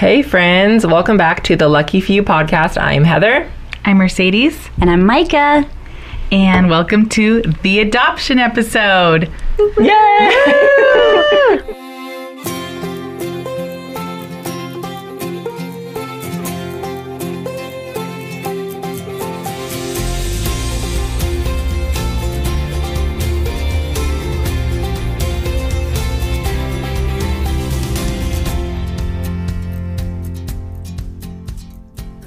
Hey, friends, welcome back to the Lucky Few podcast. I'm Heather. I'm Mercedes. And I'm Micah. And welcome to the adoption episode. Yay!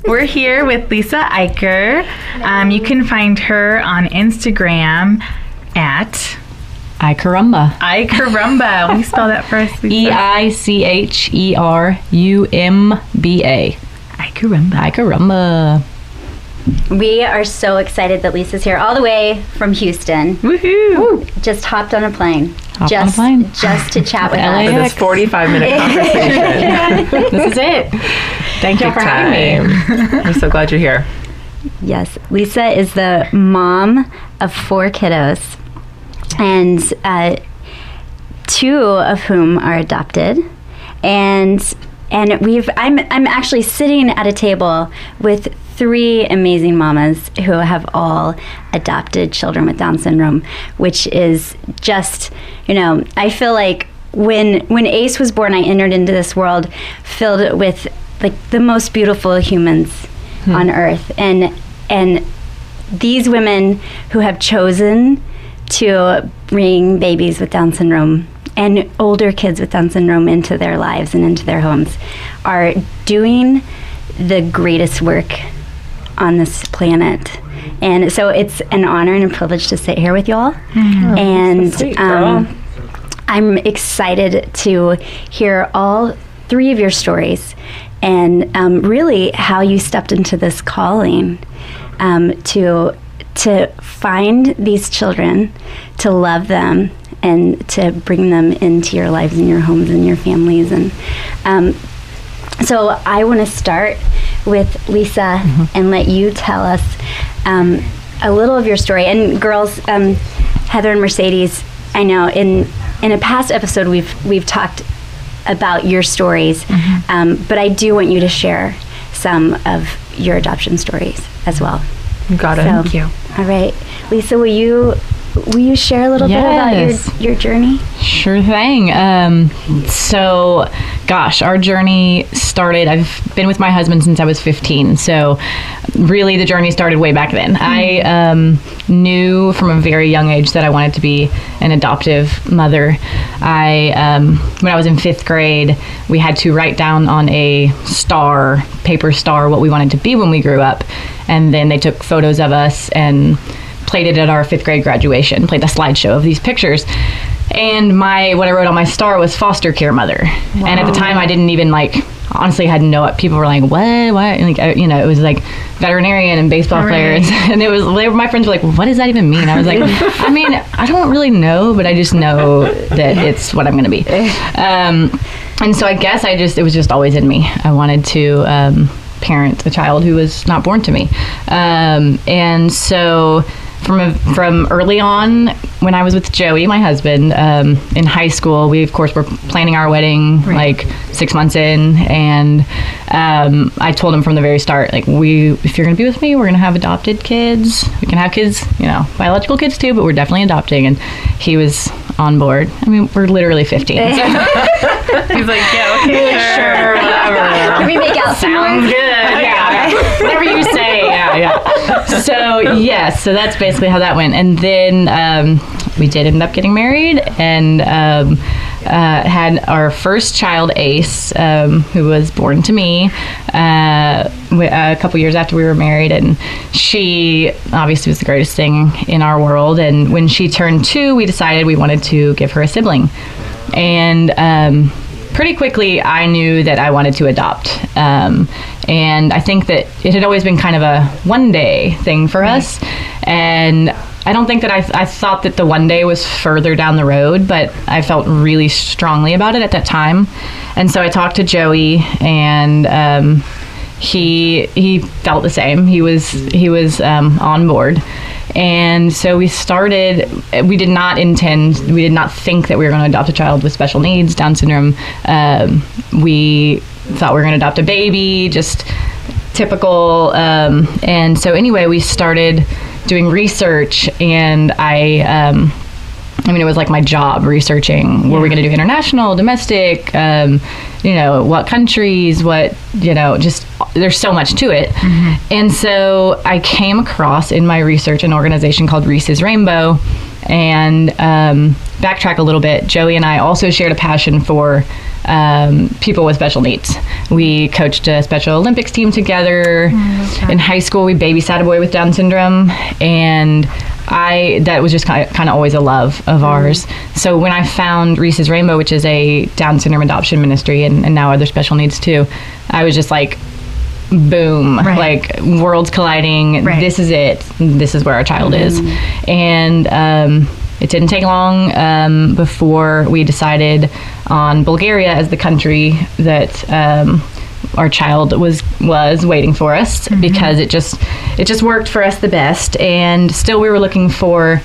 We're here with Lisa Eicher. Um, you can find her on Instagram at I carumba. we spell that first. E I C H E R U M B A. Eicherumba. I carumba. We are so excited that Lisa's here all the way from Houston. Woohoo! Just hopped on a plane. Hopped on a just, plane. Just to chat with LAX. For us. this 45 minute conversation. this is it. Thank you Big for having me. time. We're so glad you're here. Yes, Lisa is the mom of four kiddos, and uh, two of whom are adopted. And and we've I'm I'm actually sitting at a table with three amazing mamas who have all adopted children with Down syndrome, which is just you know I feel like when when Ace was born, I entered into this world filled with like the most beautiful humans hmm. on earth. And and these women who have chosen to bring babies with down syndrome and older kids with down syndrome into their lives and into their homes are doing the greatest work on this planet. And so it's an honor and a privilege to sit here with y'all. And sweet, um. I'm excited to hear all three of your stories and um, really how you stepped into this calling um, to to find these children, to love them, and to bring them into your lives and your homes and your families. And um, so I want to start with Lisa and let you tell us um, a little of your story. And girls, um, Heather and Mercedes, I know in in a past episode we've we've talked about your stories, um, but I do want you to share some of your adoption stories as well. Got it. So- Thank you. All right, Lisa, will you will you share a little Yes. bit about your your journey? Sure thing. Um, so, gosh, our journey started. I've been with my husband since I was 15. So, really, the journey started way back then. I um, knew from a very young age that I wanted to be an adoptive mother. I, um, when I was in fifth grade, we had to write down on a star, paper star, what we wanted to be when we grew up, and then they took photos of us and played it at our fifth grade graduation, played the slideshow of these pictures. And my what I wrote on my star was foster care mother. And at the time I didn't even like honestly had no people were like what? What and like I- you know it was like veterinarian and baseball Hooray. players. And it was my friends were like what does that even mean? I was like i mean i don't really know but i just know that it's what i'm going to be. Um, and so i guess i just it was just always in me. I wanted to um, parent a child who was not born to me. Um, and so from a, from early on when I was with Joey, my husband, um, in high school, we of course were planning our wedding like six months in, and um, I told him from the very start, like we, if you're gonna be with me, we're gonna have adopted kids. We can have kids, you know, biological kids too, but we're definitely adopting. And he was on board. I mean, we're literally 15. so- He's like, yeah, okay, sure, whatever. Can we make out Sounds good. Yeah. Whatever you say. Yeah, yeah. So yes, so that's basically how that went. And then um, we did end up getting married and um, uh, had our first child, Ace, um, who was born to me uh, a couple years after we were married. And she obviously was the greatest thing in our world. And when she turned two, we decided we wanted to give her a sibling. And um, pretty quickly I knew that I wanted to adopt. Um, and I think that it had always been kind of a one day thing for us. And I don't think that I, I thought that the one day was further down the road, but I felt really strongly about it at that time. And so I talked to Joey and, um, he he felt the same. He was he was um, on board, and so we started. We did not intend. We did not think that we were going to adopt a child with special needs, Down syndrome. Um, we thought we were going to adopt a baby, just typical. Um, and so anyway, we started doing research, and I. Um, I mean, it was like my job researching. Were we going to do international, domestic? Um, you know, what countries? What you know? Just there's so much to it. And so I came across in my research an organization called Reece's Rainbow. And um, backtrack a little bit. Joey and I also shared a passion for um, people with special needs. We coached a Special Olympics team together. In high school, we babysat a boy with Down syndrome, and I that was just kind of, kind of always a love of ours. So when I found Reece's Rainbow, which is a Down syndrome adoption ministry, and, and now other special needs too, I was just like, boom, Right. like worlds colliding. Right. This is it. This is where our child is, and. Um, it didn't take long um, before we decided on Bulgaria as the country that um, our child was was waiting for us because it just it just worked for us the best. And still, we were looking for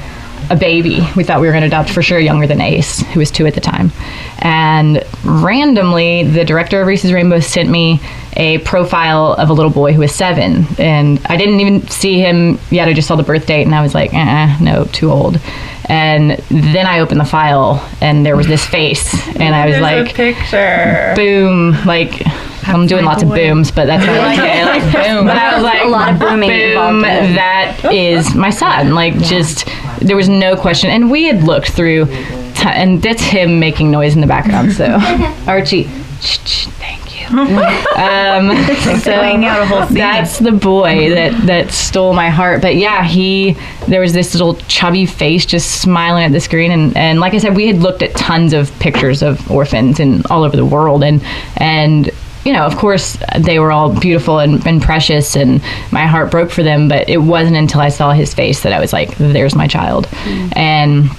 a baby. We thought we were going to adopt for sure younger than Ace, who was two at the time. And randomly, the director of Reece's Rainbow sent me a profile of a little boy who was seven. And I didn't even see him yet. I just saw the birth date and I was like, uh no, too old. And then I opened the file and there was this face. And I was There's like, picture. boom. Like, I'm doing lots of booms, but that's okay. Like, boom. But I was like, A lot of booming boom, involved in it. that is my son. Like, just, there was no question. And we had looked through, t- and that's him making noise in the background. So, Archie, thank you. um, so out a whole scene. that's the boy that that stole my heart. But yeah, he there was this little chubby face just smiling at the screen, and and like I said, we had looked at tons of pictures of orphans and all over the world, and and. You know, of course, they were all beautiful and, and precious, and my heart broke for them. But it wasn't until I saw his face that I was like, "There's my child." And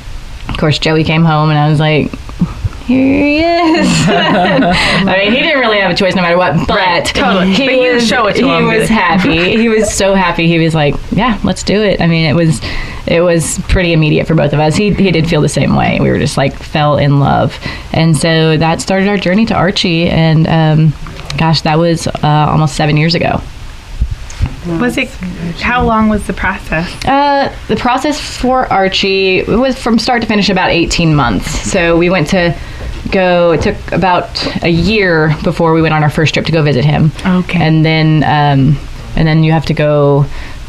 of course, Joey came home, and I was like, here he is. I mean, he didn't really have a choice no matter what, but totally. he But was show it to he him, was happy. he was so happy. He was like, "Yeah, let's do it." I mean, it was it was pretty immediate for both of us. He he did feel the same way. We were just like fell in love, and so that started our journey to Archie. And um, gosh, that was uh, almost seven years ago. Was it? How long was the process? Uh, the process for Archie was from start to finish about 18 months. So we went to go, it took about a year before we went on our first trip to go visit him. Okay. And then, um, and then you have to go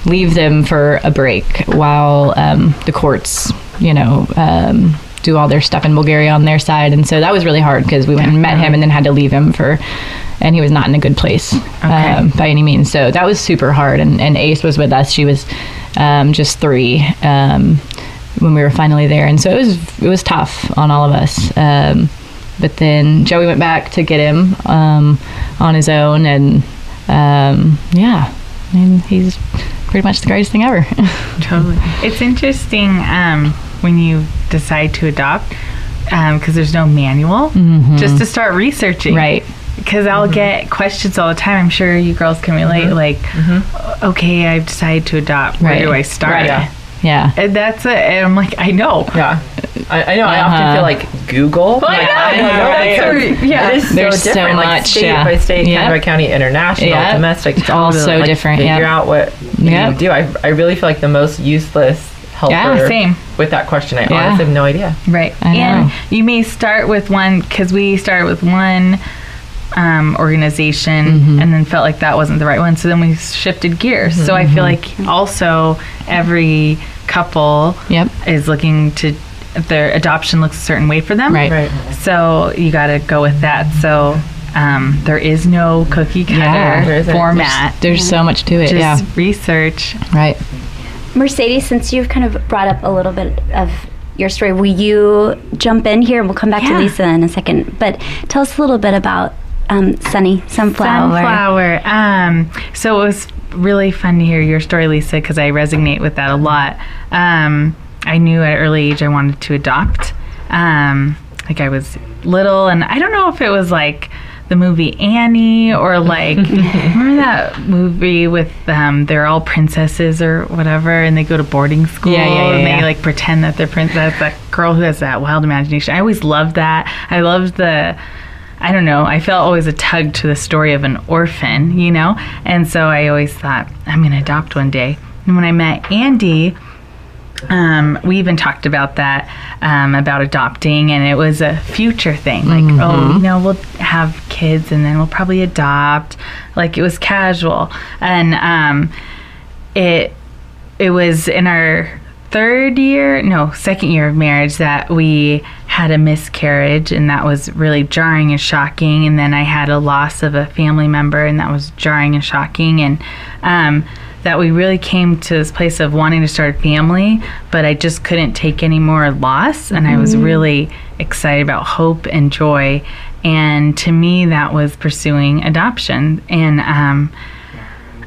leave them for a break while um, the courts, you know, um, do all their stuff in Bulgaria on their side. And so that was really hard because we went and met him and then had to leave him for, and he was not in a good place um, by any means. So that was super hard. And, and Ace was with us. She was um, just three um, when we were finally there. And so it was, it was tough on all of us. Um, but then Joey went back to get him um, on his own. And um, yeah, I mean, he's pretty much the greatest thing ever. Totally. It's interesting um, when you decide to adopt because there's no manual, just to start researching. right. Because I'll mm-hmm. get questions all the time. I'm sure you girls can relate. Mm-hmm. Like, mm-hmm. okay, I've decided to adopt. Where Right. do I start? Right. Yeah. Yeah. And that's it. And I'm like, I know. Yeah. I, I know. I Uh-huh. often feel like Google. I Like, know, I I know, that's right. so- Yeah. It is There's so so different. like much, state yeah. by state, Yep. county by county, international, Yep. domestic. It's all so like, different, Figure yep. out what Yep. you do. I, I really feel like the most useless helper. Yeah, same. With that question, I Yeah. honestly have no idea. Right. I and know. you may start with one because we started with one um, organization Mm-hmm. and then felt like that wasn't the right one. So then we shifted gears. So I feel like also every couple Yep. is looking to their adoption looks a certain way for them. Right. Right. So you got to go with that. So um, there is no cookie cutter Yeah. There isn't. format. There's so much to it. Just yeah. research. Right. Mercedes, since you've kind of brought up a little bit of your story, will you jump in here? And we'll come back Yeah. to Lisa in a second. But tell us a little bit about um, Sunny Sunflower. Sunflower. Um, so it was really fun to hear your story, Lisa, because I resonate with that a lot. Um, I knew at an early age I wanted to adopt. Um, like I was little, and I don't know if it was like the movie Annie or like remember that movie with um, they're all princesses or whatever, and they go to boarding school Yeah, yeah, yeah, and they like pretend that they're princess. That girl who has that wild imagination. I always loved that. I loved the I don't know, I felt always a tug to the story of an orphan, you know? And so I always thought, I'm going to adopt one day. And when I met Andy, um, we even talked about that um, about adopting, and it was a future thing. Like, oh, you know, we'll have kids, and then we'll probably adopt. Like it was casual, and um, it it was in our third year, no, second year of marriage that we had a miscarriage, and that was really jarring and shocking. And then I had a loss of a family member, and that was jarring and shocking. And um, that we really came to this place of wanting to start a family, but I just couldn't take any more loss. And I was really excited about hope and joy. And to me, that was pursuing adoption. And um,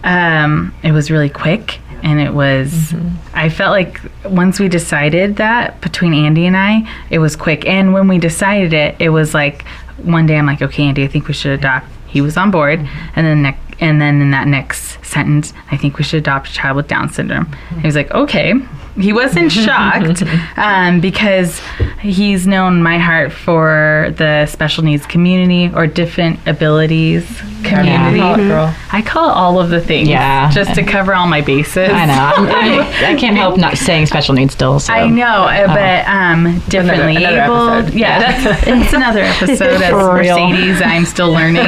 um, it was really quick. And it was, mm-hmm. I felt like once we decided that between Andy and I, it was quick. And when we decided it, it was like one day I'm like, okay, Andy, I think we should adopt. He was on board. Mm-hmm. And then next, and then in that next sentence, I think we should adopt a child with Down syndrome. He was like, okay. He wasn't shocked um, because he's known my heart for the special needs community or different abilities community. Call it, girl. I call it all of the things. Yeah. Just to cover all my bases. I know. I'm, I, I can't help not saying special needs still. So. I know, uh, but um, differently Another- another able. episode. Yeah, that's it's another episode as Mercedes. I'm still learning.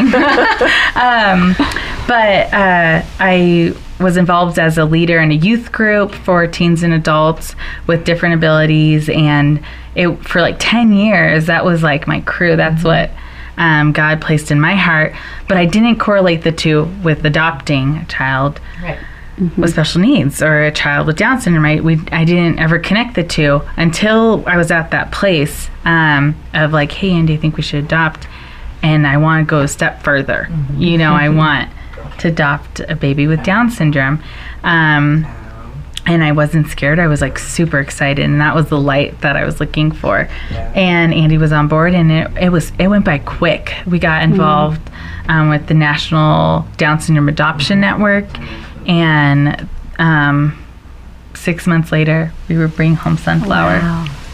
um, but uh, I was involved as a leader in a youth group for teens and adults with different abilities, and it for like ten years. That was like my crew. That's what. Um, God placed in my heart, but I didn't correlate the two with adopting a child with special needs or a child with Down syndrome. I, we, I didn't ever connect the two until I was at that place um, of like, hey, Andy, I think we should adopt. And I want to go a step further. You know, I want to adopt a baby with Down syndrome. Um, and I wasn't scared. I was like super excited, and that was the light that I was looking for. And Andy was on board, and it, it was it went by quick. We got involved um, with the National Down Syndrome Adoption Network, and um, six months later, we were bringing home Sunflower.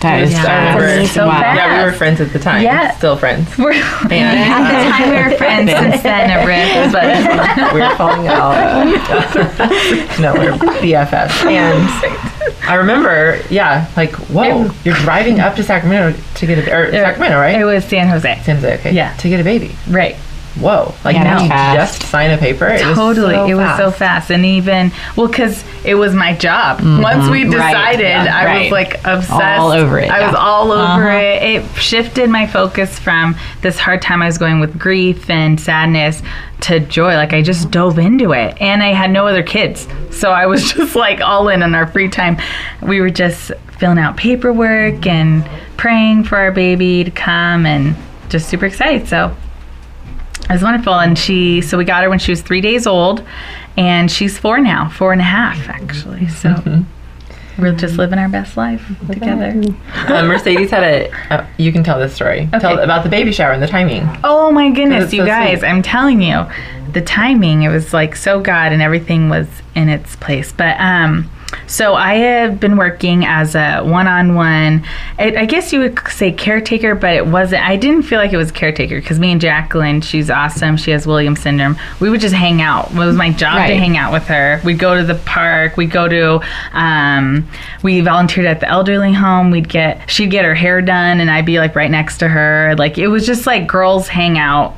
That is Yeah. I remember. That's so Wow. fast. Yeah, we were friends at the time. Yeah. Still friends. We're, at the uh, time, we were friends. Since then, a rift, but we were falling out. no, we're BFFs. And I remember, yeah, like, whoa, you're driving up to Sacramento to get a, or Sacramento, right? it was San Jose. San Jose, okay. Yeah. To get a baby. Right. Whoa. Like, Yeah, now you fast. just sign a paper. It was totally. so it was so fast. fast. And even well because it was my job. Once we decided yeah, i right. was like obsessed. All over it, i was all over Uh-huh. it. It shifted my focus from this hard time i was going with grief and sadness to joy. Like i just dove into it. And i had no other kids. So i was just like all in on our free time. We were just filling out paperwork and praying for our baby to come and just super excited. So it was wonderful. And she, so we got her when she was three days old, and she's four now, four and a half actually. So we're just living our best life together. Uh, Mercedes had a, uh, you can tell this story. Tell about the baby shower and the timing. Oh my goodness, you so guys, sweet. I'm telling you, the timing, it was like so God and everything was in its place. But, um, so I have been working as a one-on-one. I, I guess you would say caretaker, but it wasn't. I didn't feel like it was caretaker because me and Jacqueline, she's awesome. She has Williams syndrome. We would just hang out. It was my job to hang out with her. We'd go to the park. We'd go to. Um, we volunteered at the elderly home. We'd get. She'd get her hair done, and I'd be like right next to her. Like it was just like girls hang out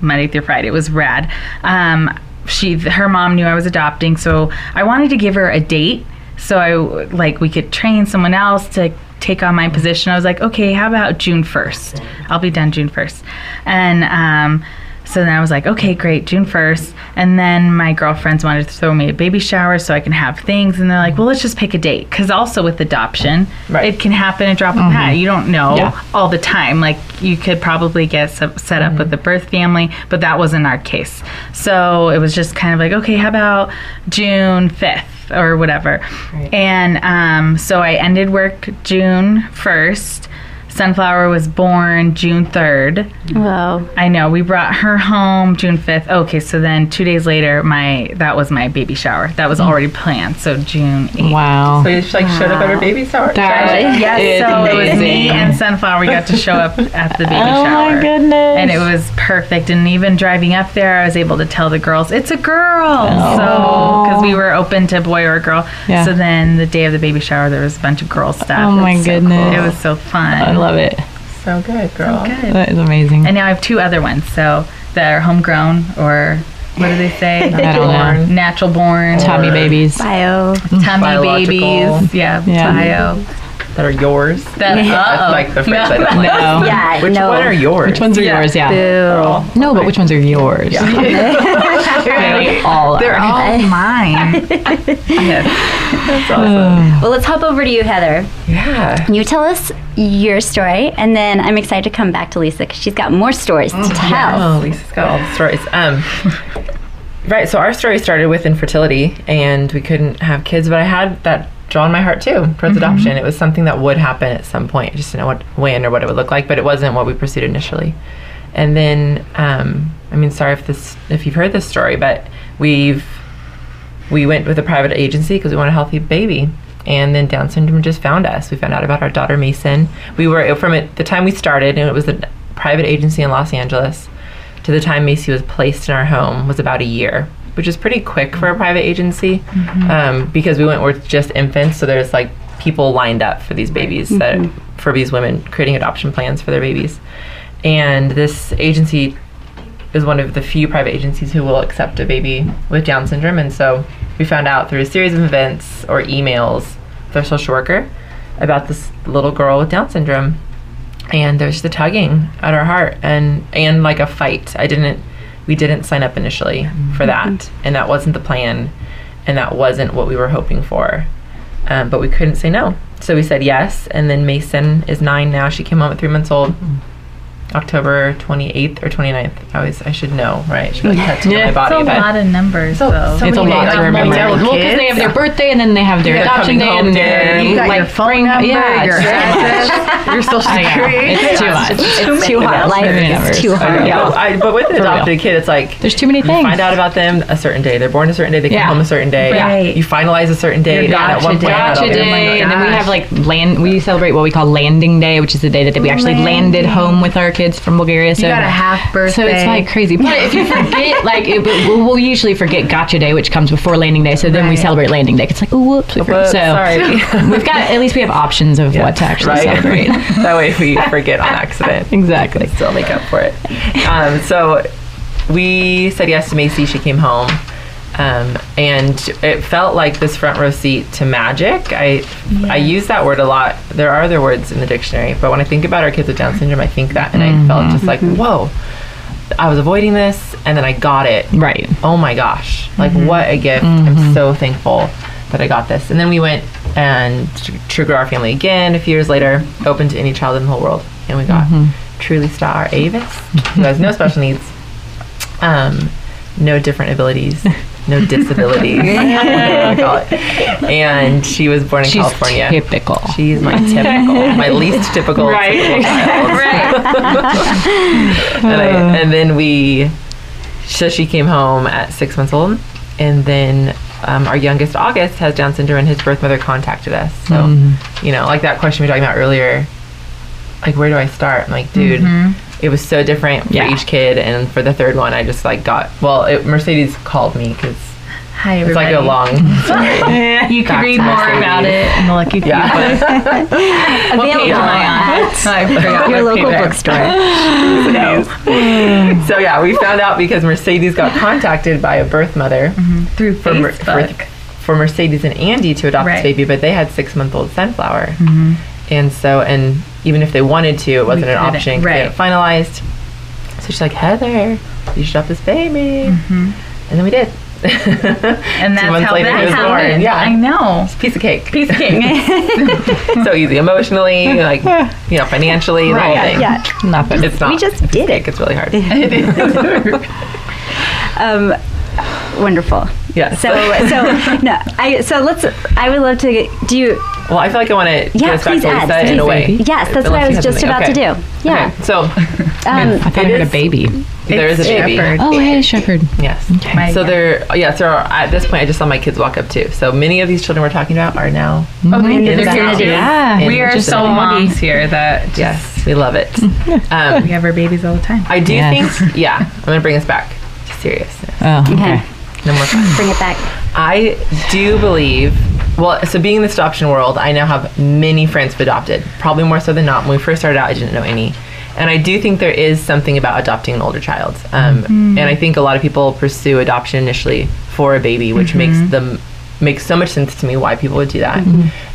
Monday through Friday. It was rad. Um, she, her mom knew I was adopting, so I wanted to give her a date. So I like we could train someone else to take on my position. I was like, okay, how about June first? I'll be done June first, and um, so then I was like, okay, great, June first. And then my girlfriends wanted to throw me a baby shower so I can have things, and they're like, well, let's just pick a date because also with adoption, Right. it can happen at drop of a hat. You don't know Yeah. all the time. Like you could probably get some, set up with the birth family, but that wasn't our case. So it was just kind of like, okay, how about June 5th or whatever. And um, so I ended work June 1st. Sunflower was born June 3rd. Whoa. I know. We brought her home June 5th. Okay, so then 2 days later my that was my baby shower. That was already planned. So June 8th. Wow. So you just like showed up at her baby shower. That? Yes, is so it was amazing. me and Sunflower. We got to show up at the baby Oh shower. Oh my goodness. And it was perfect. And even driving up there, I was able to tell the girls, it's a girl. Oh. So, because we were open to boy or girl. Yeah. So then the day of the baby shower, there was a bunch of girl stuff. Oh my It's so goodness. It was so fun. I love it. So good, girl. Good. That is amazing. And now I have two other ones. So that are homegrown or what do they say? I don't. Natural born. Tummy babies. Bio. Mm. Tummy Biological. babies. Yeah. Yeah. Bio. That are yours. That, That's like the phrase I don't like. No. Yeah. Which no. one are yours? Which ones are Yeah. yours? Yeah. Boo. No, but which ones are yours? They all They're all mine. That's awesome. Hmm. Well, let's hop over to you, Heather. Yeah. You tell us your story, and then I'm excited to come back to Lisa because she's got more stories to mm-hmm. tell. Oh, Lisa's got all the stories. Um, right. So our story started with infertility, and we couldn't have kids, but I had that draw in my heart too towards mm-hmm. adoption. It was something that would happen at some point. I just didn't know what when or what it would look like, but it wasn't what we pursued initially. And then, um, I mean, sorry if this if you've heard this story, but we've we went with a private agency because we want a healthy baby. And then Down syndrome just found us. We found out about our daughter Mason. We were from it the time we started, and it was a private agency in Los Angeles. To the time Macy was placed in our home was about a year, which is pretty quick for a private agency, um, because we went with just infants. So there's like people lined up for these babies that for these women creating adoption plans for their babies. And this agency is one of the few private agencies who will accept a baby with Down syndrome. And so we found out through a series of events or emails with our social worker about this little girl with Down syndrome. And there's the tugging at our heart and and like a fight. I didn't we didn't sign up initially for that. And that wasn't the plan. And that wasn't what we were hoping for. Um, but we couldn't say no. So we said yes. And then Mason is nine now. She came home at three months old. October 28th or 29th. I always I should know, right? I should like tattoo Yeah. my It's body. a lot of numbers, So- though. so It's a many lot to remember. Well, because they have their birthday and then they have their Yeah, adoption day and day. their You You like your phone bring- number, yeah, your it's- address, your social security. It's too much. It's too hard. Life many is too hard. Yeah. I, but with an adopted kid, it's like There's too many things. you things. find out about them a certain day. They're born a certain day. They come Yeah. home a certain day. Right. You finalize a certain date. Your at gotcha one day. I Gotcha don't Oh my day, and then we have like land. We celebrate what we call landing day, which is the day that we actually landed home with our kids from Bulgaria. So You got a half birthday. So it's like crazy. But if you forget, like, it, we'll, usually forget Gotcha Day, which comes before Landing Day. So then we celebrate Landing Day. It's like, oh, whoops. forgot. Whoops, so sorry. we've got, at least we have options of what to actually right? celebrate. that way, if we forget on accident, exactly. still make up for it. Um, so we said yes to Macy. She came home. Um, and it felt like this front row seat to magic. I I use that word a lot. There are other words in the dictionary, but when I think about our kids with Down syndrome, I think that, and I felt mm-hmm. just like, mm-hmm. whoa, I was avoiding this, and then I got it. Right. Oh my gosh, like mm-hmm. what a gift! I'm so thankful that I got this. And then we went and tr- True Our Family again a few years later, open to any child in the whole world, and we got Truly Star Avis, who has no special needs, um, no different abilities, no disabilities, whatever you call it. and she was born in She's California. typical. She's my typical, my least typical, Right. typical child. and, I, and then we, so she came home at six months old, and then um, our youngest August has Down syndrome, and his birth mother contacted us. So, you know, like that question we were talking about earlier, like where do I start? I'm like, dude. It was so different for Yeah. each kid, and for the third one, I just like got. Well, it, Mercedes called me because Hi, everybody. it's like a long story. You can read more Mercedes. about it in the Lucky Few Yeah. book. What page am I on? I forgot Your local bookstore. so yeah, we found out because Mercedes got contacted by a birth mother mm-hmm. through for, for, for Mercedes and Andy to adopt Right. this baby, but they had six month old Sunflower, mm-hmm. and so and even if they wanted to, it wasn't an couldn't, option. 'cause they finalized. So she's like, Heather, you should adopt this baby, and then we did. and that's Two months how later, that he was born. Yeah, I know. It's piece of cake. Piece of cake. so easy, emotionally, like you know, financially, the whole thing. Yeah. Nothing. It's not. We just did it. cake, It's really hard. Um, wonderful. Yeah. So so no, I so let's. I would love to. get- Do you Well, I feel like I want to Yeah, get us back please to add. Lisa in a way. Yes, that's Unless what I was just something. about to do. Yeah. Okay, So Um, I thought I It heard a baby. there is a baby. Shepherd. Oh, hey, Shepherd. Yes. My- So there, yeah. So at this point, I just saw my kids walk up too. So many of these children we're talking about are now. Oh, they, In the here vicinity. too. Yeah. We are Just so moms here that just, Yes, we love it. Um, we have our babies all the time. I do Yes. think, yeah. I'm gonna bring us back to seriousness. Oh, Okay. Okay. No more fun. Bring it back. I do believe. Well, so being in this adoption world, I now have many friends who've adopted. Probably more so than not. When we first started out, I didn't know any. And I do think there is something about adopting an older child. Um, And I think a lot of people pursue adoption initially for a baby, which makes them makes so much sense to me why people would do that.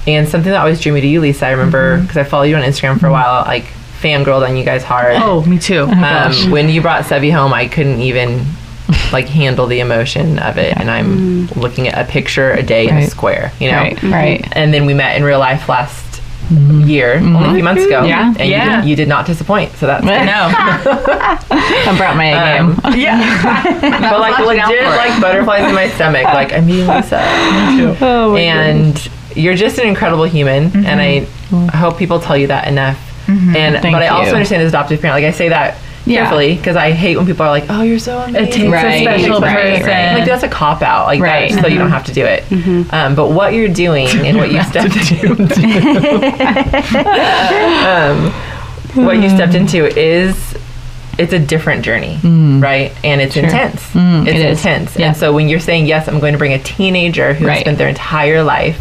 And something that always drew me to you, Lisa, I remember because I followed you on Instagram for a while, like fangirled on you guys hard. Oh, me too. Um, when you brought Sevi home, I couldn't even like handle the emotion of it, and I'm mm. looking at a picture a day in a square, you know. Right, right. And then we met in real life last year, mm-hmm. only a few months ago. Yeah. and Yeah. You, did, you did not disappoint, so that's I know. I brought my A um, game. Um, yeah, but like legit, like butterflies in my stomach. Like I'm meeting Lisa, Oh, my and you're just an incredible human, and I mm-hmm. hope people tell you that enough. Mm-hmm. And Thank but I also you. understand as adoptive parent. Like I say that Yeah. carefully because I hate when people are like, "Oh, you're so amazing." It takes Right, a special right, person. right. like that's a cop out, like Right. that, so you don't have to do it. Um, but what you're doing and what you stepped into, um, what you stepped into is it's a different journey, right? And it's intense. it's Mm, it is. intense. Yeah. And so when you're saying yes, I'm going to bring a teenager who Right. spent their entire life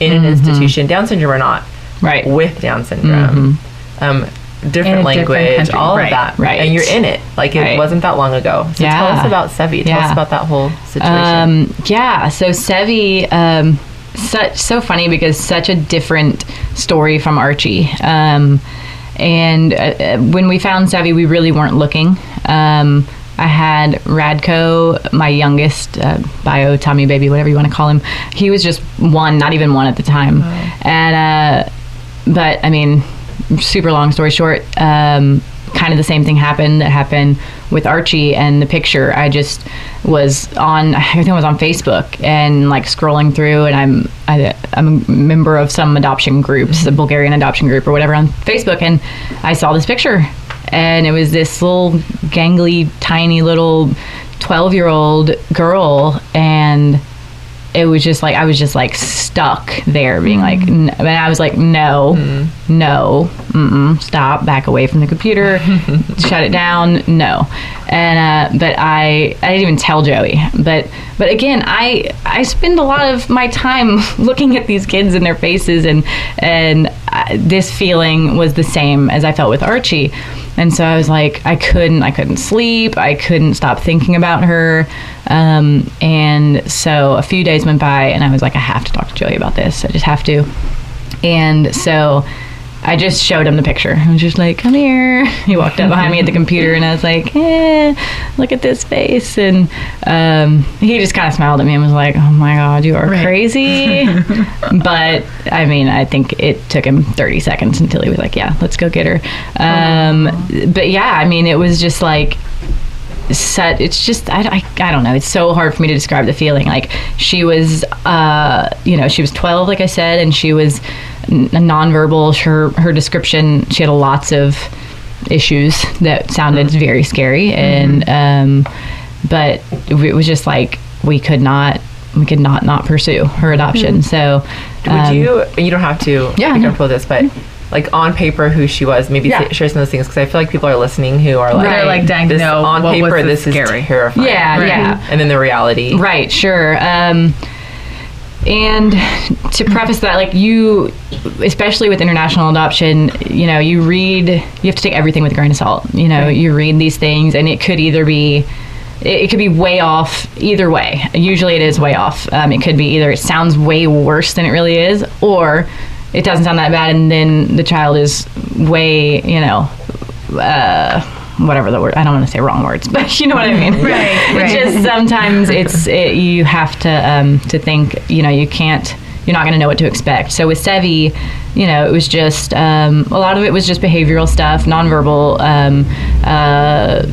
in an institution, Down syndrome or not, Right. with Down syndrome, um, different different language, country. all Right. of that, Right. And you're in it. Like it Right. wasn't that long ago. So tell us about Sevi. Tell us about that whole situation. Um, yeah, so Sevi, um, such so funny because such a different story from Archie. Um, and uh, uh, when we found Sevi, we really weren't looking. Um, I had Radko, my youngest uh, bio Tommy baby, whatever you want to call him. He was just one, not even one at the time. And uh, but I mean, super long story short, um, kind of the same thing happened that happened with Archie and the picture. I just was on, I think I was on Facebook and like scrolling through, and I'm I, I'm a member of some adoption groups, the Bulgarian adoption group or whatever on Facebook, and I saw this picture, and it was this little gangly, tiny little twelve year old girl, and it was just like I was just like stuck there, being like, n- and I was like, no, no, mm-mm, stop, back away from the computer, shut it down, no. And uh, but I I didn't even tell Joey, but but again, I I spend a lot of my time looking at these kids and their faces, and and This feeling was the same as I felt with Archie. And so I was like, I couldn't, I couldn't sleep. I couldn't stop thinking about her. Um, and so a few days went by, and I was like, I have to talk to Joey about this. I just have to. And so I just showed him the picture. I was just like, come here. He walked up behind me at the computer, and I was like, eh, look at this face. And um, he just kind of smiled at me and was like, oh my God, you are crazy. but I mean, I think it took him 30 seconds until he was like, yeah, let's go get her. Um, but yeah, I mean, it was just like, set it's just I, I, I don't know it's so hard for me to describe the feeling like she was uh you know she was 12 like i said and she was n- nonverbal her her description she had lots of issues that sounded very scary and um but it was just like we could not we could not not pursue her adoption so Would um, you? You don't have to. Yeah, be no. comfortable with this, but like on paper, who she was, maybe Yeah. say- share some of those things because I feel like people are listening who are like, They're, like, dying to this, know on paper, this scary. is terrifying. Yeah, yeah. And then the reality, Right, sure. Um, and to preface that, like you, especially with international adoption, you know, you read, you have to take everything with a grain of salt. You know, you read these things, and it could either be, it, it could be way off either way. Usually, it is way off. Um, it could be either it sounds way worse than it really is, or it doesn't sound that bad, and then the child is way, you know, uh, whatever the word. I don't want to say wrong words, but you know what I mean. Right, It's right. just sometimes it's it, you have to um, to think. You know, you can't. You're not going to know what to expect. So with Sevi, you know, it was just um, a lot of it was just behavioral stuff, nonverbal. Um, uh,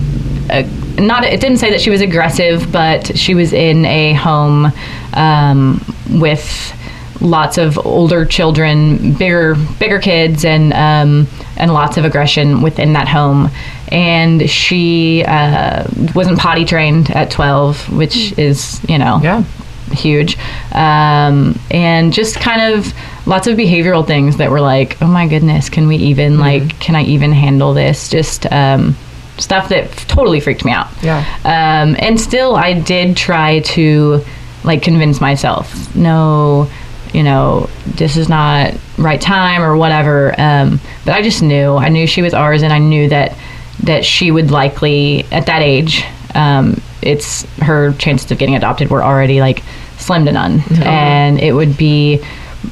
uh, not it didn't say that she was aggressive, but she was in a home um, with lots of older children, bigger bigger kids, and um, and lots of aggression within that home. And she uh, wasn't potty trained at 12, which is you know Yeah. huge um, and just kind of lots of behavioral things that were like oh my goodness can we even like can i even handle this just um, stuff that f- totally freaked me out Yeah. um, and still i did try to like convince myself no you know this is not right time or whatever um, but i just knew. I knew she was ours and i knew that that she would likely at that age um, it's her chances of getting adopted were already like slim to none. And it would be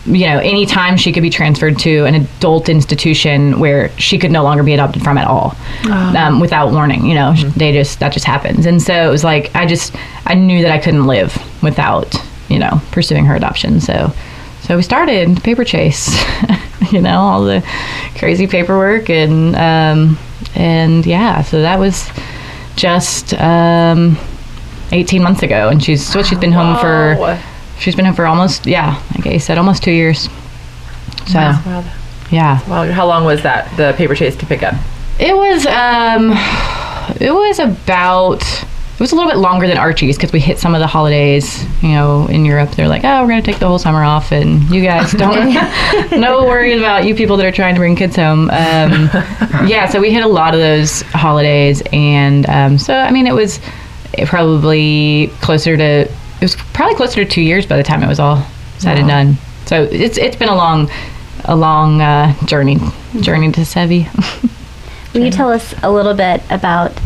you know anytime she could be transferred to an adult institution where she could no longer be adopted from at all um, without warning you know they just that just happens. And so it was like i just i knew that i couldn't live without you know pursuing her adoption. So so we started paper chase you know all the crazy paperwork and um, and yeah so that was just um, 18 months ago and she's so she's been home for she's been home for almost yeah like i said almost two years so Wow. yeah Wow. How long was that the paper chase to pick up? it was um it was about was a little bit longer than Archie's because we hit some of the holidays, you know, in Europe. They're like, oh, we're going to take the whole summer off, and you guys don't, no worries about you people that are trying to bring kids home. Um, yeah, so we hit a lot of those holidays, and um, so I mean, it was probably closer to it was probably closer to two years by the time it was all said and done. So it's it's been a long, a long uh, journey journey to Sevi. Will you tell us a little bit about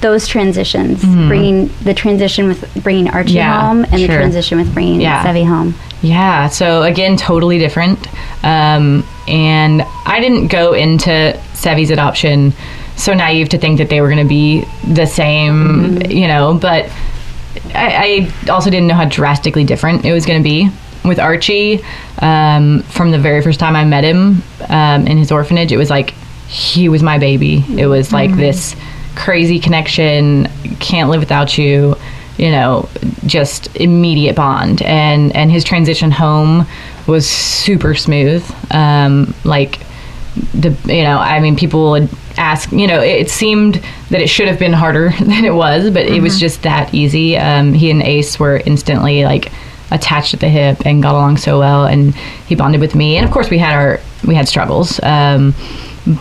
those transitions, bringing the transition with bringing Archie Mm-hmm. Yeah, home and the transition with bringing Yeah. Sevi home? Yeah, so again, totally different. Um, and I didn't go into Sevi's adoption so naive to think that they were going to be the same, you know, but I, I also didn't know how drastically different it was going to be. With Archie, um, from the very first time I met him um, in his orphanage, it was like he was my baby. It was like this crazy connection, can't live without you, you know, just immediate bond. And and his transition home was super smooth. Um, like the you know i mean people would ask you know it, it seemed that it should have been harder than it was but it was just that easy um, he and ace were instantly like attached at the hip and got along so well and he bonded with me and of course we had our we had struggles um,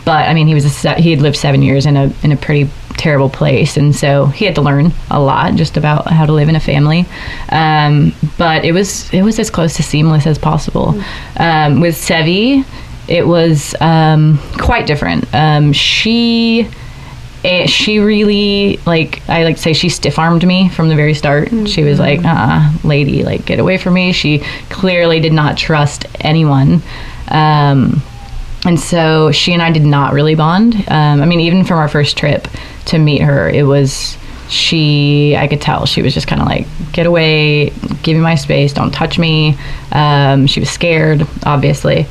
but i mean he was a, he had lived seven years in a in a pretty terrible place and so he had to learn a lot just about how to live in a family um, but it was it was as close to seamless as possible um, with sevi it was um, quite different. Um, she eh, she really like I like to say she stiff armed me from the very start. She was like, "Uh, lady, like get away from me." She clearly did not trust anyone. Um, and so she and I did not really bond. Um, I mean, even from our first trip to meet her, it was she. I could tell she was just kind of like, "Get away, give me my space, don't touch me." Um, she was scared, obviously.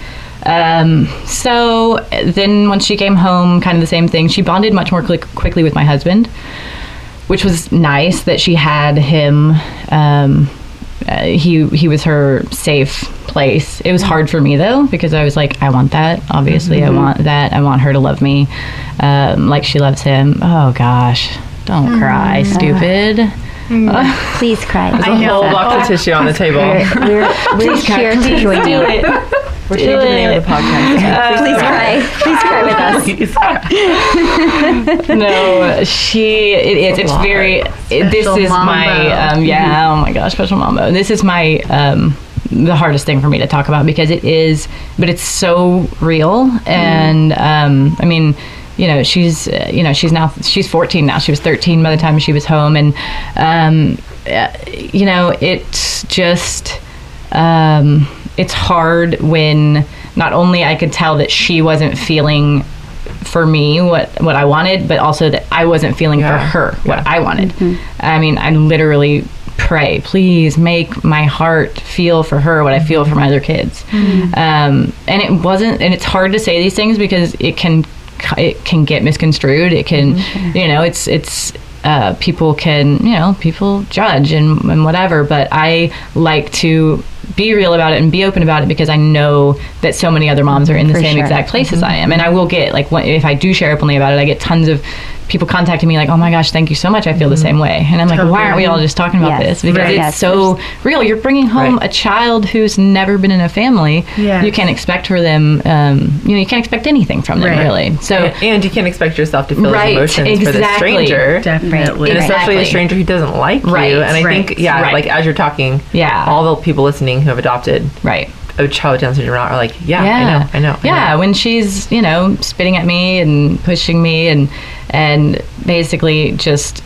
Um, so then, when she came home, kind of the same thing. She bonded much more quick, quickly with my husband, which was nice that she had him. Um, uh, he he was her safe place. It was hard for me though because I was like, I want that. Obviously, I want that. I want her to love me um, like she loves him. Oh gosh, don't cry, stupid. Please cry. There's a whole box of tissue on the table. We're, we're here to join you. We're changing the name of the podcast. Please cry. Please cry with us. Please no, she. It is. It's very. It, this is my. Um, yeah. Oh my gosh, special mambo. This is my. Um, the hardest thing for me to talk about because it is, but it's so real. And um, I mean, you know, she's. Uh, you know, she's now. She's 14 now. She was 13 by the time she was home, and um, uh, you know, it's just. Um, it's hard when not only I could tell that she wasn't feeling for me what what I wanted, but also that I wasn't feeling Yeah. for her what I wanted. I mean, I literally pray, please make my heart feel for her what I feel for my other kids. Um, and it wasn't, and it's hard to say these things because it can it can get misconstrued. It can, you know, it's it's. Uh, people can, you know, people judge and, and whatever, but I like to be real about it and be open about it because I know that so many other moms are in the For same sure. exact place as mm-hmm. I am, and I will get like when, if I do share openly about it, I get tons of people contacting me like, "Oh my gosh, thank you so much. I feel the same way," and I'm like, "Why aren't we all just talking about Yes. this?" Because Right. it's Yes. so real. You're bringing home Right. a child who's never been in a family. Yes. You can't expect for them. Um, you know, you can't expect anything from them Right. really. So. And, and you can't expect yourself to feel Right, those emotions for the stranger. Definitely. And especially Exactly. a stranger who doesn't like Right, you. And I right, think, yeah, right. like as you're talking, Yeah. all the people listening who have adopted Right. a child with Down syndrome are like, yeah, yeah, I know, I know. I yeah, know. when she's you know spitting at me and pushing me and and basically just,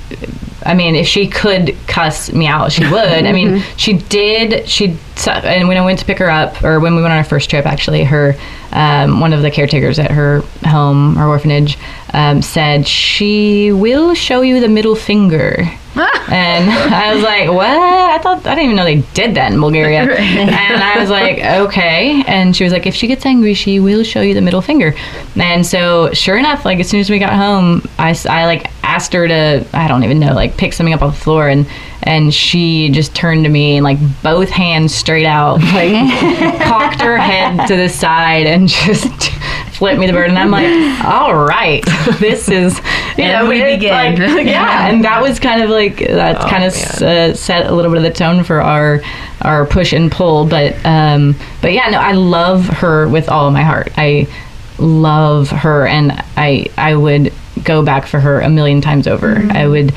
I mean, if she could cuss me out, she would. I mean, she did. She and when I went to pick her up, or when we went on our first trip, actually, her um, one of the caretakers at her home or orphanage um, said she will show you the middle finger. and I was like, "What? I thought I didn't even know they did that in Bulgaria." and I was like, "Okay." And she was like, "If she gets angry, she will show you the middle finger." And so, sure enough, like as soon as we got home, I, I like asked her to I don't even know like pick something up off the floor, and and she just turned to me and like both hands straight out, like cocked her head to the side and just flipped me the bird. And I'm like, "All right, this is." You And know, we begin. like- yeah, and that was kind of like that Oh, kind of uh, set a little bit of the tone for our our push and pull. But um, but yeah, no, I love her with all of my heart. I love her, and I I would go back for her a million times over. I would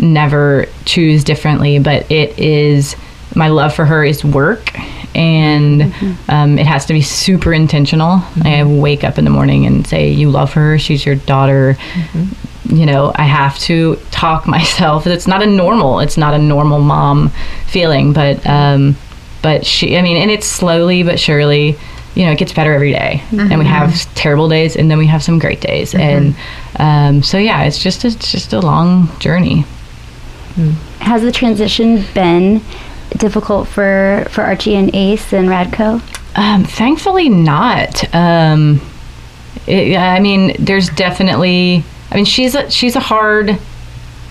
never choose differently. But it is my love for her is work. And um, it has to be super intentional. I wake up in the morning and say, "You love her. She's your daughter." you know, I have to talk myself. It's not a normal. It's not a normal mom feeling, but um, but she. I mean, and it's slowly but surely. You know, it gets better every day. and we have terrible days, and then we have some great days, and um, so yeah, it's just it's just a long journey. Has the transition been difficult for for Archie and Ace and Radco? Um, thankfully, not. Um, it, I mean, there's definitely. I mean, she's a she's a hard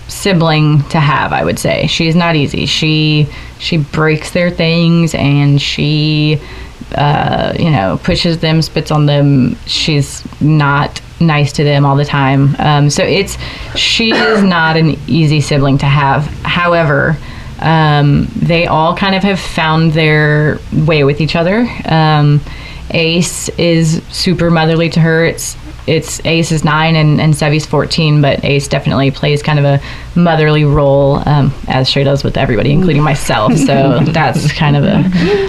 sibling to have. I would say she's not easy. She she breaks their things and she, uh, you know, pushes them, spits on them. She's not nice to them all the time. Um, so it's she is not an easy sibling to have. However. Um, they all kind of have found their way with each other. Um, Ace is super motherly to her. It's it's Ace is nine and, and Sevi's fourteen, but Ace definitely plays kind of a motherly role, um, as she does with everybody, including myself. So that's kind of a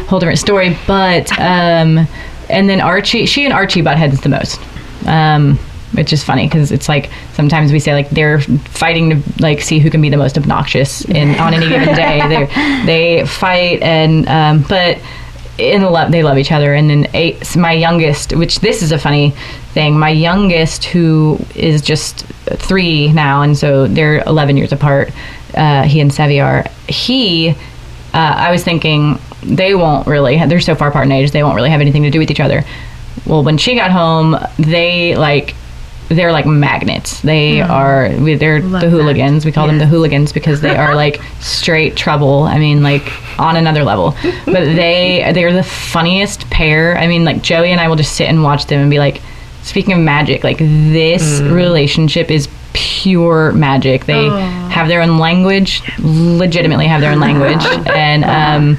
whole different story. But um, and then Archie, she and Archie butt heads the most. Um, which is funny because it's like sometimes we say like they're fighting to like see who can be the most obnoxious in on any given day. They they fight and um, but in the love they love each other. And then eight, my youngest, which this is a funny thing, my youngest who is just three now, and so they're eleven years apart. Uh, he and Sevi are. He, uh, I was thinking they won't really. They're so far apart in age, they won't really have anything to do with each other. Well, when she got home, they like they're like magnets. They are we- they're Love the that. hooligans. We call them the hooligans because they are like straight trouble. I mean, like on another level. But they they're the funniest pair. I mean, like Joey and I will just sit and watch them and be like, speaking of magic, like this relationship is pure magic. They have their own language, legitimately have their own language, and um,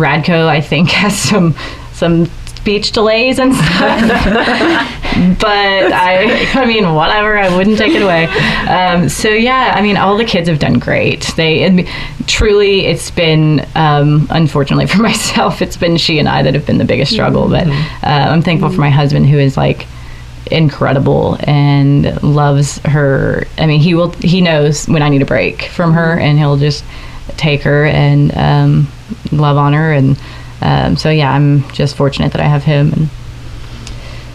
Radko I think has some some speech delays and stuff. but I, I mean, whatever. I wouldn't take it away. Um, so yeah, I mean, all the kids have done great. They truly, it's been um, unfortunately for myself, it's been she and I that have been the biggest struggle. But uh, I'm thankful for my husband who is like incredible and loves her. I mean, he will. He knows when I need a break from her, and he'll just take her and um, love on her. And um, so, yeah, I'm just fortunate that I have him and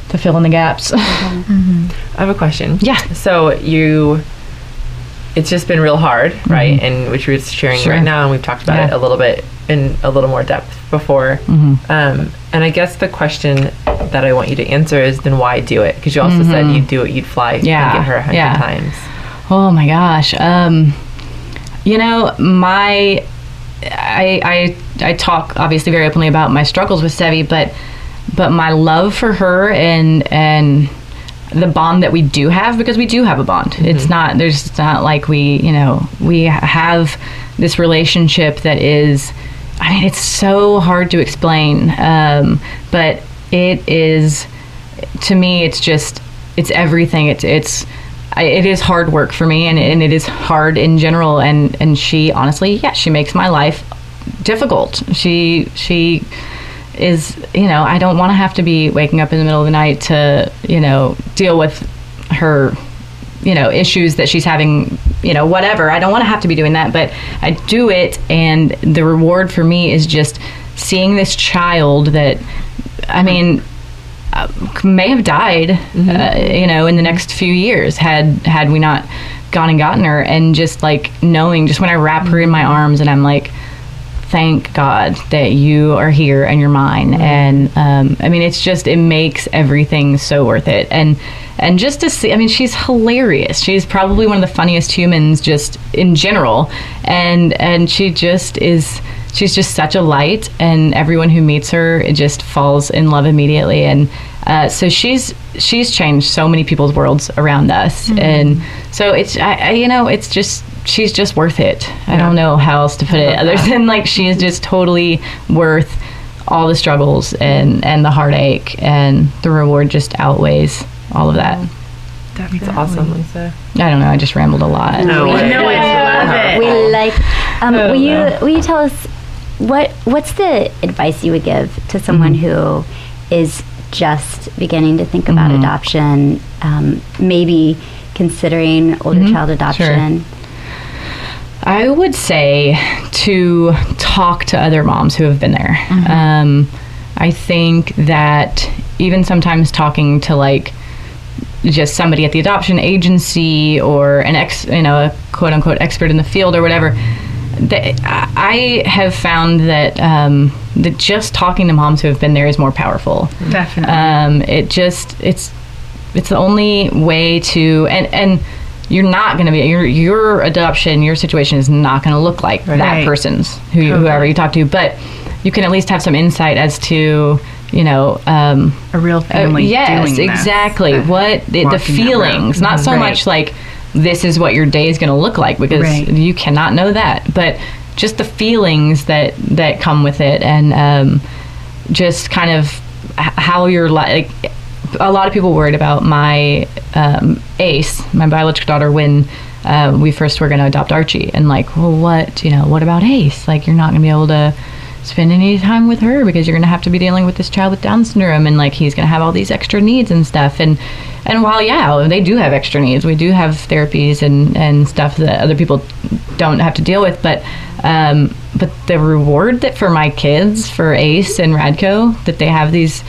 to fill in the gaps. I have a question. Yeah. So you, it's just been real hard, right? And which we're sharing Mm-hmm. Sure. right now, and we've talked about it a little bit in a little more depth before. Mm-hmm. Um, and I guess the question that I want you to answer is, then why do it? Because you also said you'd do it, you'd fly Mm-hmm. Yeah, and get her a hundred yeah. times. Oh my gosh. Um, you know, my I, I I talk obviously very openly about my struggles with Sevi, but but my love for her and and the bond that we do have because we do have a bond. It's not there's it's not like we you know we have this relationship that is. I mean, it's so hard to explain, um, but it is to me. It's just it's everything. It's it's I, it is hard work for me, and, and it is hard in general. And and she honestly, yeah, she makes my life difficult. She she is you know I don't want to have to be waking up in the middle of the night to you know deal with her you know issues that she's having you know whatever. I don't want to have to be doing that but i do it and the reward for me is just seeing this child that i mean uh, may have died uh, you know in the next few years had had we not gone and gotten her and just like knowing just when i wrap her in my arms and i'm like thank God that you are here and you're mine. And um, I mean, it's just it makes everything so worth it. And and just to see, I mean, she's hilarious. She's probably one of the funniest humans just in general. And and she just is. She's just such a light, and everyone who meets her it just falls in love immediately. And uh, so she's she's changed so many people's worlds around us, and so it's I, I you know it's just she's just worth it. I don't know how else to put it other than like she is just totally worth all the struggles and and the heartache and the reward just outweighs all of that. That's awesome, Lisa. I don't know. I just rambled a lot. No, I know, I love it. We like. Um, Oh, will you wow. will you tell us what what's the advice you would give to someone Mm-hmm. who is just beginning to think about adoption, um, maybe considering older Mm-hmm. child adoption? I would say to talk to other moms who have been there. Um, I think that even sometimes talking to like just somebody at the adoption agency or an ex, you know, a quote unquote expert in the field or whatever. That I have found that um, that just talking to moms who have been there is more powerful. Definitely. Um, it just it's it's the only way to and and you're not going to be your your adoption your situation is not going to look like that person's who you, whoever you talk to but you can at least have some insight as to you know um, a real uh, family. yes doing this. exactly Uh, what the, the walking that road. feelings not so Right. much like this is what your day is going to look like because Right. you cannot know that but just the feelings that that come with it and um, just kind of how you're like a lot of people worried about my um, ace my biological daughter when uh, we first were going to adopt archie. And like well what you know what about ace? Like you're not going to be able to spend any time with her because you're going to have to be dealing with this child with down syndrome and like he's going to have all these extra needs and stuff. And and while yeah they do have extra needs we do have therapies and and stuff that other people don't have to deal with. But um but the reward that for my kids for ace and radco that they have these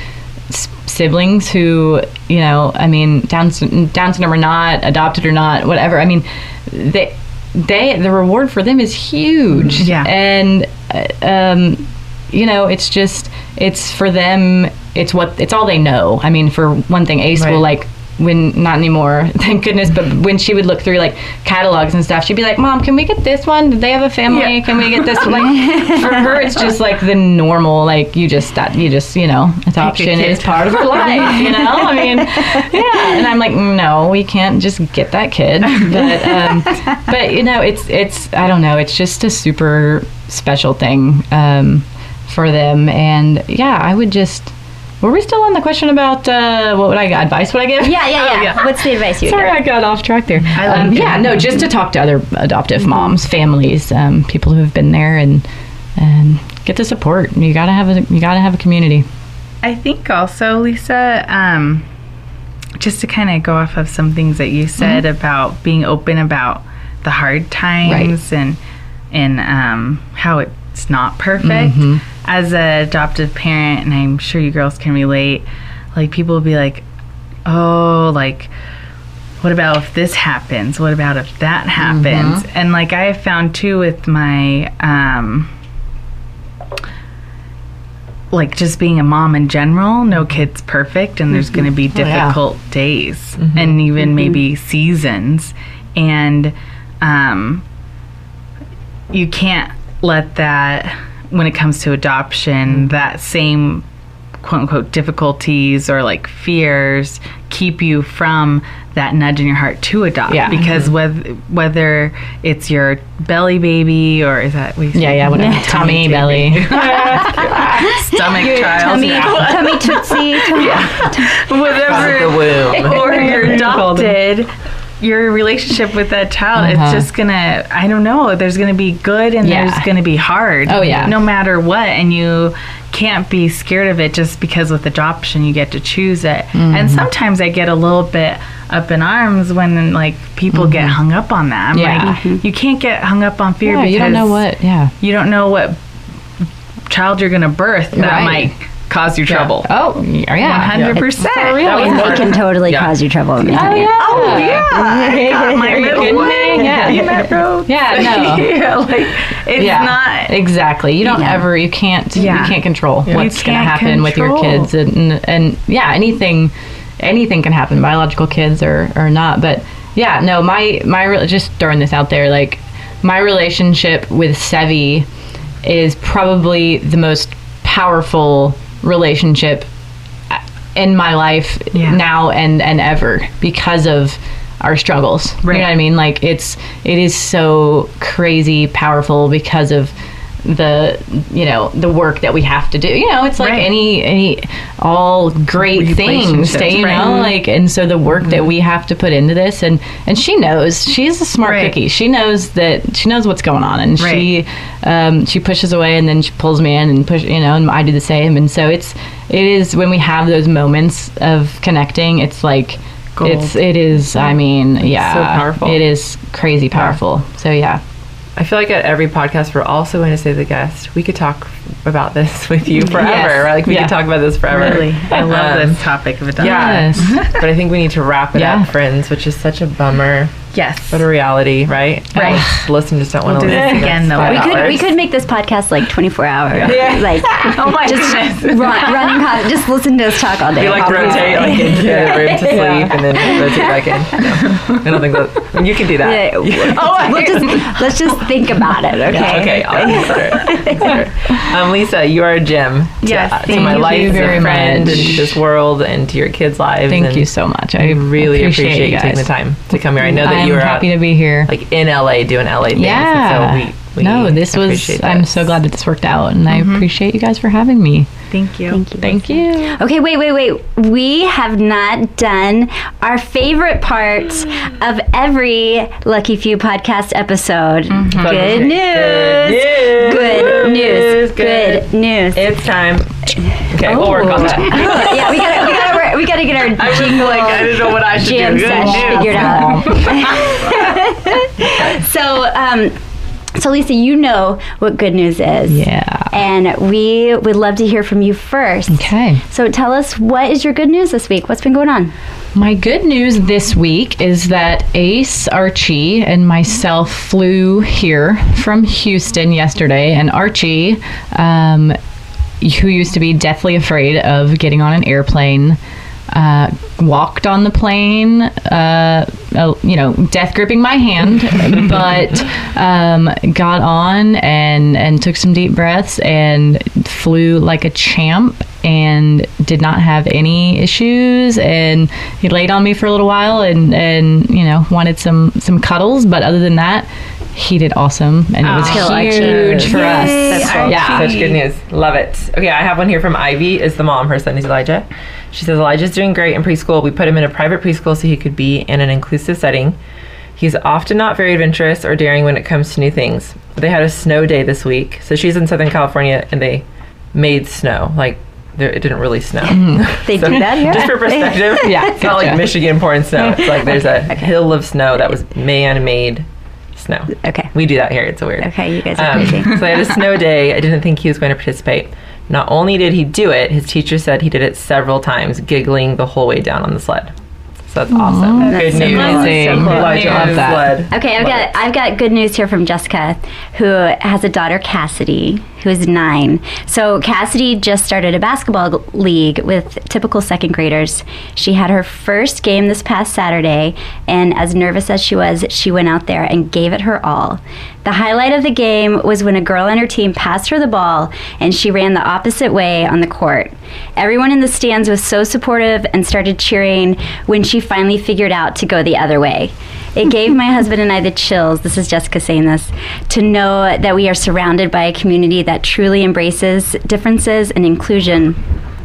siblings who you know i mean down down syndrome or not adopted or not whatever i mean they they the reward for them is huge Yeah. and uh, um you know it's just it's for them it's what it's all they know i mean for one thing ace will Right. like when not anymore thank goodness but when she would look through like catalogs and stuff she'd be like mom can we get this one? Do they have a family? Yeah. can we get this like for her it's just like the normal like you just that you just you know adoption is part of her life you know? I mean yeah. And i'm like no we can't just get that kid. But um but you know it's it's i don't know it's just a super special thing um for them. And yeah i would just were we still on the question about uh, what would I advice would I give? Yeah, yeah, yeah. yeah What's the advice you Sorry, give? I got off track there. I Um, yeah, no, just to talk to other adoptive moms, families, um, people who have been there, and and get the support. You gotta have a you gotta have a community. I think also, Lisa, um, just to kind of go off of some things that you said about being open about the hard times and and um, how it's not perfect. As an adoptive parent, and I'm sure you girls can relate, like people will be like, "Oh, like." What about if this happens? What about if that happens? And like I have found too with my um, like just being a mom in general, no kid's perfect and there's going to be yeah. difficult days and even maybe seasons and um you can't let that when it comes to adoption mm-hmm. that same quote unquote difficulties or like fears keep you from that nudge in your heart to adopt Yeah. because mm-hmm. whether whether it's your belly baby or is that we Yeah, yeah, whatever. Tummy, belly. stomach child tummy, tummy tootsie. Tummy. whatever the womb. or you're adopted your relationship with that child Uh-huh. it's just gonna i don't know there's gonna be good and Yeah. there's gonna be hard Oh, yeah. no matter what and you can't be scared of it just because with adoption you get to choose it Mm-hmm. and sometimes i get a little bit up in arms when like people get hung up on that i'm Yeah. like you can't get hung up on fear Yeah, because you don't know what. Yeah. you don't know what child you're gonna birth that Right. might cause you trouble Oh, oh yeah. 100% That was they hard. can totally Yeah. cause you trouble. Tell oh, you. Oh, yeah I got my middle me? Yeah. You Yeah, no. yeah, like it's yeah, not. exactly. You don't Yeah. ever. You can't. Yeah. You can't control what's going to can't happen with your control. kids, and and yeah, anything, anything can happen. Biological kids or or not, but yeah, no. My my re- just throwing this out there, like my relationship with Sevi is probably the most powerful relationship in my life Yeah. now and and ever because of our struggles. Right. You know what I mean? Like it's it is so crazy powerful because of the you know the work that we have to do you know it's like Right. any any all great things they, you right. know like and so the work that we have to put into this and and she knows she's a smart Right. cookie she knows that she knows what's going on and she um, she pushes away and then she pulls me in and push you know and I do the same and so it's it is when we have those moments of connecting it's like Gold. it's it is I mean yeah so powerful. it is crazy powerful so yeah I feel like at every podcast we're also going to say the guest. We could talk about this with you forever. Yes. Right? Like we Yeah. could talk about this forever. Really, I love Um, this topic of adoption. Yeah. Yes. but I think we need to wrap it Yeah. up, friends, which is such a bummer. Yes. But a reality, right? Right. Ugh, Listeners just don't want We'll to do listen this again, though. We could we could make this podcast like 24 hours. Yeah. Like oh my just goodness. run, running con- just listen to us talk all day. We like rotate like into the room to sleep and then rotate back in. No, I don't think that you can do that. Yeah. Oh, we'll just, let's just think about it, okay? Okay, I'll consider it. Consider it. Um, Lisa, you are a gem. To, Yes, uh, to my you life as very a friend much. and to this world and to your kids' lives. thank and you so much I I really appreciate, appreciate, you taking the time to come here. I know that I'm you were happy out, to be here like in LA doing LA things. and Yeah. So we, we no, this was. appreciate I'm so glad that this worked out, and I mm-hmm. appreciate you guys for having me. Thank you. Thank you. Thank you. Okay, wait, wait, wait. We have not done our favorite part of every Lucky Few podcast episode. Mm-hmm. Good news. Good news. Good news. Good news. It's time. Okay, we'll work on that. yeah, we gotta, we gotta, work- we gotta get our I was jingle like, I didn't know what I should jam do. Good sesh news. figured out. so, um, so Lisa, you know what good news is. Yeah. And we would love to hear from you first. Okay. So tell us what is your good news this week? What's been going on? My good news this week is that Ace Archie and myself flew here from Houston yesterday, and Archie, um, who used to be deathly afraid of getting on an airplane. Uh, walked on the plane, uh, uh, you know, death gripping my hand, but um, got on and and took some deep breaths and flew like a champ and did not have any issues. And he laid on me for a little while and and you know wanted some some cuddles, but other than that, he did awesome and it was oh, Archie. huge for us. That's right. Yeah. Such good news. Love it. Okay, I have one here from Ivy. Is the mom. Her son is Elijah. She says Elijah's doing great in preschool. We put him in a private preschool so he could be in an inclusive setting. He's often not very adventurous or daring when it comes to new things. They had a snow day this week. So she's in Southern California and they made snow. Like there, it didn't really snow. They So, do that here? Just for perspective, Yeah, it's not like. Michigan pouring snow. It's like there's a hill of snow that was man-made snow. Okay. We do that here. It's a weird. Okay, you guys are Um, crazy. so I had a snow day. I didn't think he was going to participate. Not only did he do it, his teacher said he did it several times, giggling the whole way down on the sled. So that's awesome. That's Good so news. cool. So cool. Elijah Love that. Okay, I've Love got it. I've got good news here from Jessica, who has a daughter Cassidy, who's nine. So Cassidy just started a basketball league with typical second graders. She had her first game this past Saturday, and as nervous as she was, she went out there and gave it her all. The highlight of the game was when a girl on her team passed her the ball and she ran the opposite way on the court. Everyone in the stands was so supportive and started cheering when she finally figured out to go the other way. It gave my husband and I the chills, this is Jessica saying this, to know that we are surrounded by a community that truly embraces differences and inclusion.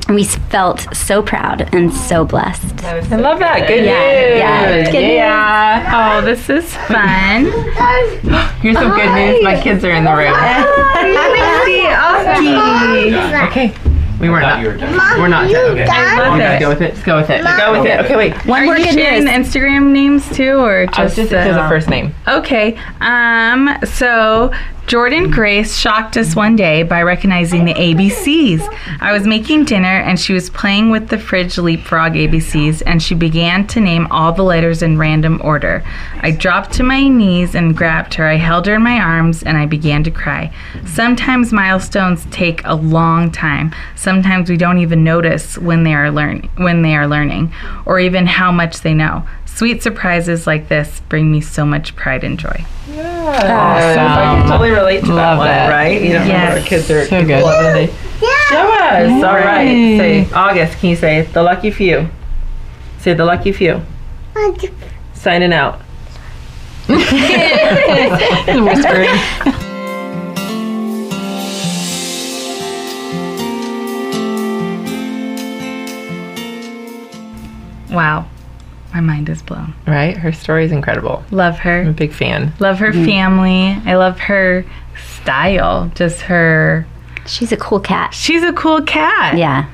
And we felt so proud and so blessed. I love that. Good Yeah, news. yeah, it's good news. Yeah. Oh, this is fun. Here's some good news. My kids are in the room. Okay. We were not. you were done. We're not done. Okay. I love Okay, it. go with it. Just go with it. Go with it. Okay, wait. One Are more you good sharing news. Instagram names too, or just, I was just because uh, of first name. Okay. Um. So Jordan Grace shocked us one day by recognizing the ABCs. I was making dinner and she was playing with the fridge leapfrog ABCs, and she began to name all the letters in random order. I dropped to my knees and grabbed her. I held her in my arms and I began to cry. Sometimes milestones take a long time. Sometimes we don't even notice when they are learn when they are learning, or even how much they know. Sweet surprises like this bring me so much pride and joy. Awesome. I can totally relate to that Love one, that. right? You know, Yes. our kids are So good. love it. Show us. All right. Say August. Can you say the lucky few? Say the lucky few. Signing out. Whispering. Wow. My mind is blown. Right. Her story is incredible. Love her. I'm a big fan. Love her family. I love her style. Just her. She's a cool cat. She's a cool cat. Yeah.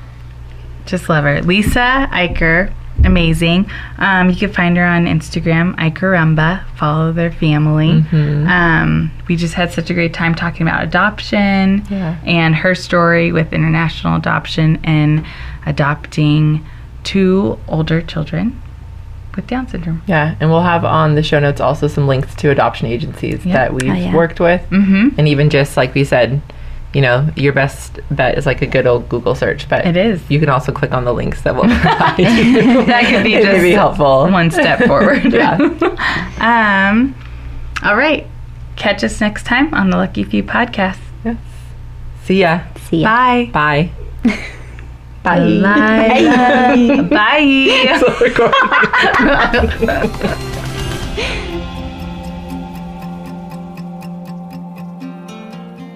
Just love her. Lisa Eicher. Amazing. Um, you can find her on Instagram, Eicherumba. Follow their family. Um, we just had such a great time talking about adoption Yeah. and her story with international adoption and adopting two older children with Down syndrome. Yeah, and we'll have on the show notes also some links to adoption agencies Yeah. that we've Oh, yeah. worked with, Mm-hmm. and even just like we said, you know, your best bet is like a good old Google search. But It is. You can also click on the links that will provide you. That could be It just be helpful. one step forward. Yeah. um, all right. Catch us next time on the Lucky Few podcast. Yes. See ya. See ya. Bye. Bye. Bye. Bye.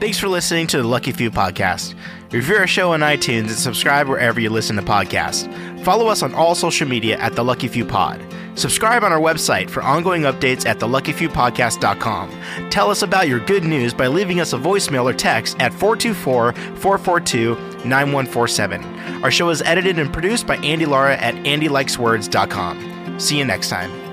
Thanks for listening to the Lucky Few podcast. Review our show on iTunes and subscribe wherever you listen to podcasts. Follow us on all social media at The Lucky Few Pod. Subscribe on our website for ongoing updates at theluckyfewpodcast.com. Tell us about your good news by leaving us a voicemail or text at 424 442 9147. Our show is edited and produced by Andy Lara at andylikeswords.com. See you next time.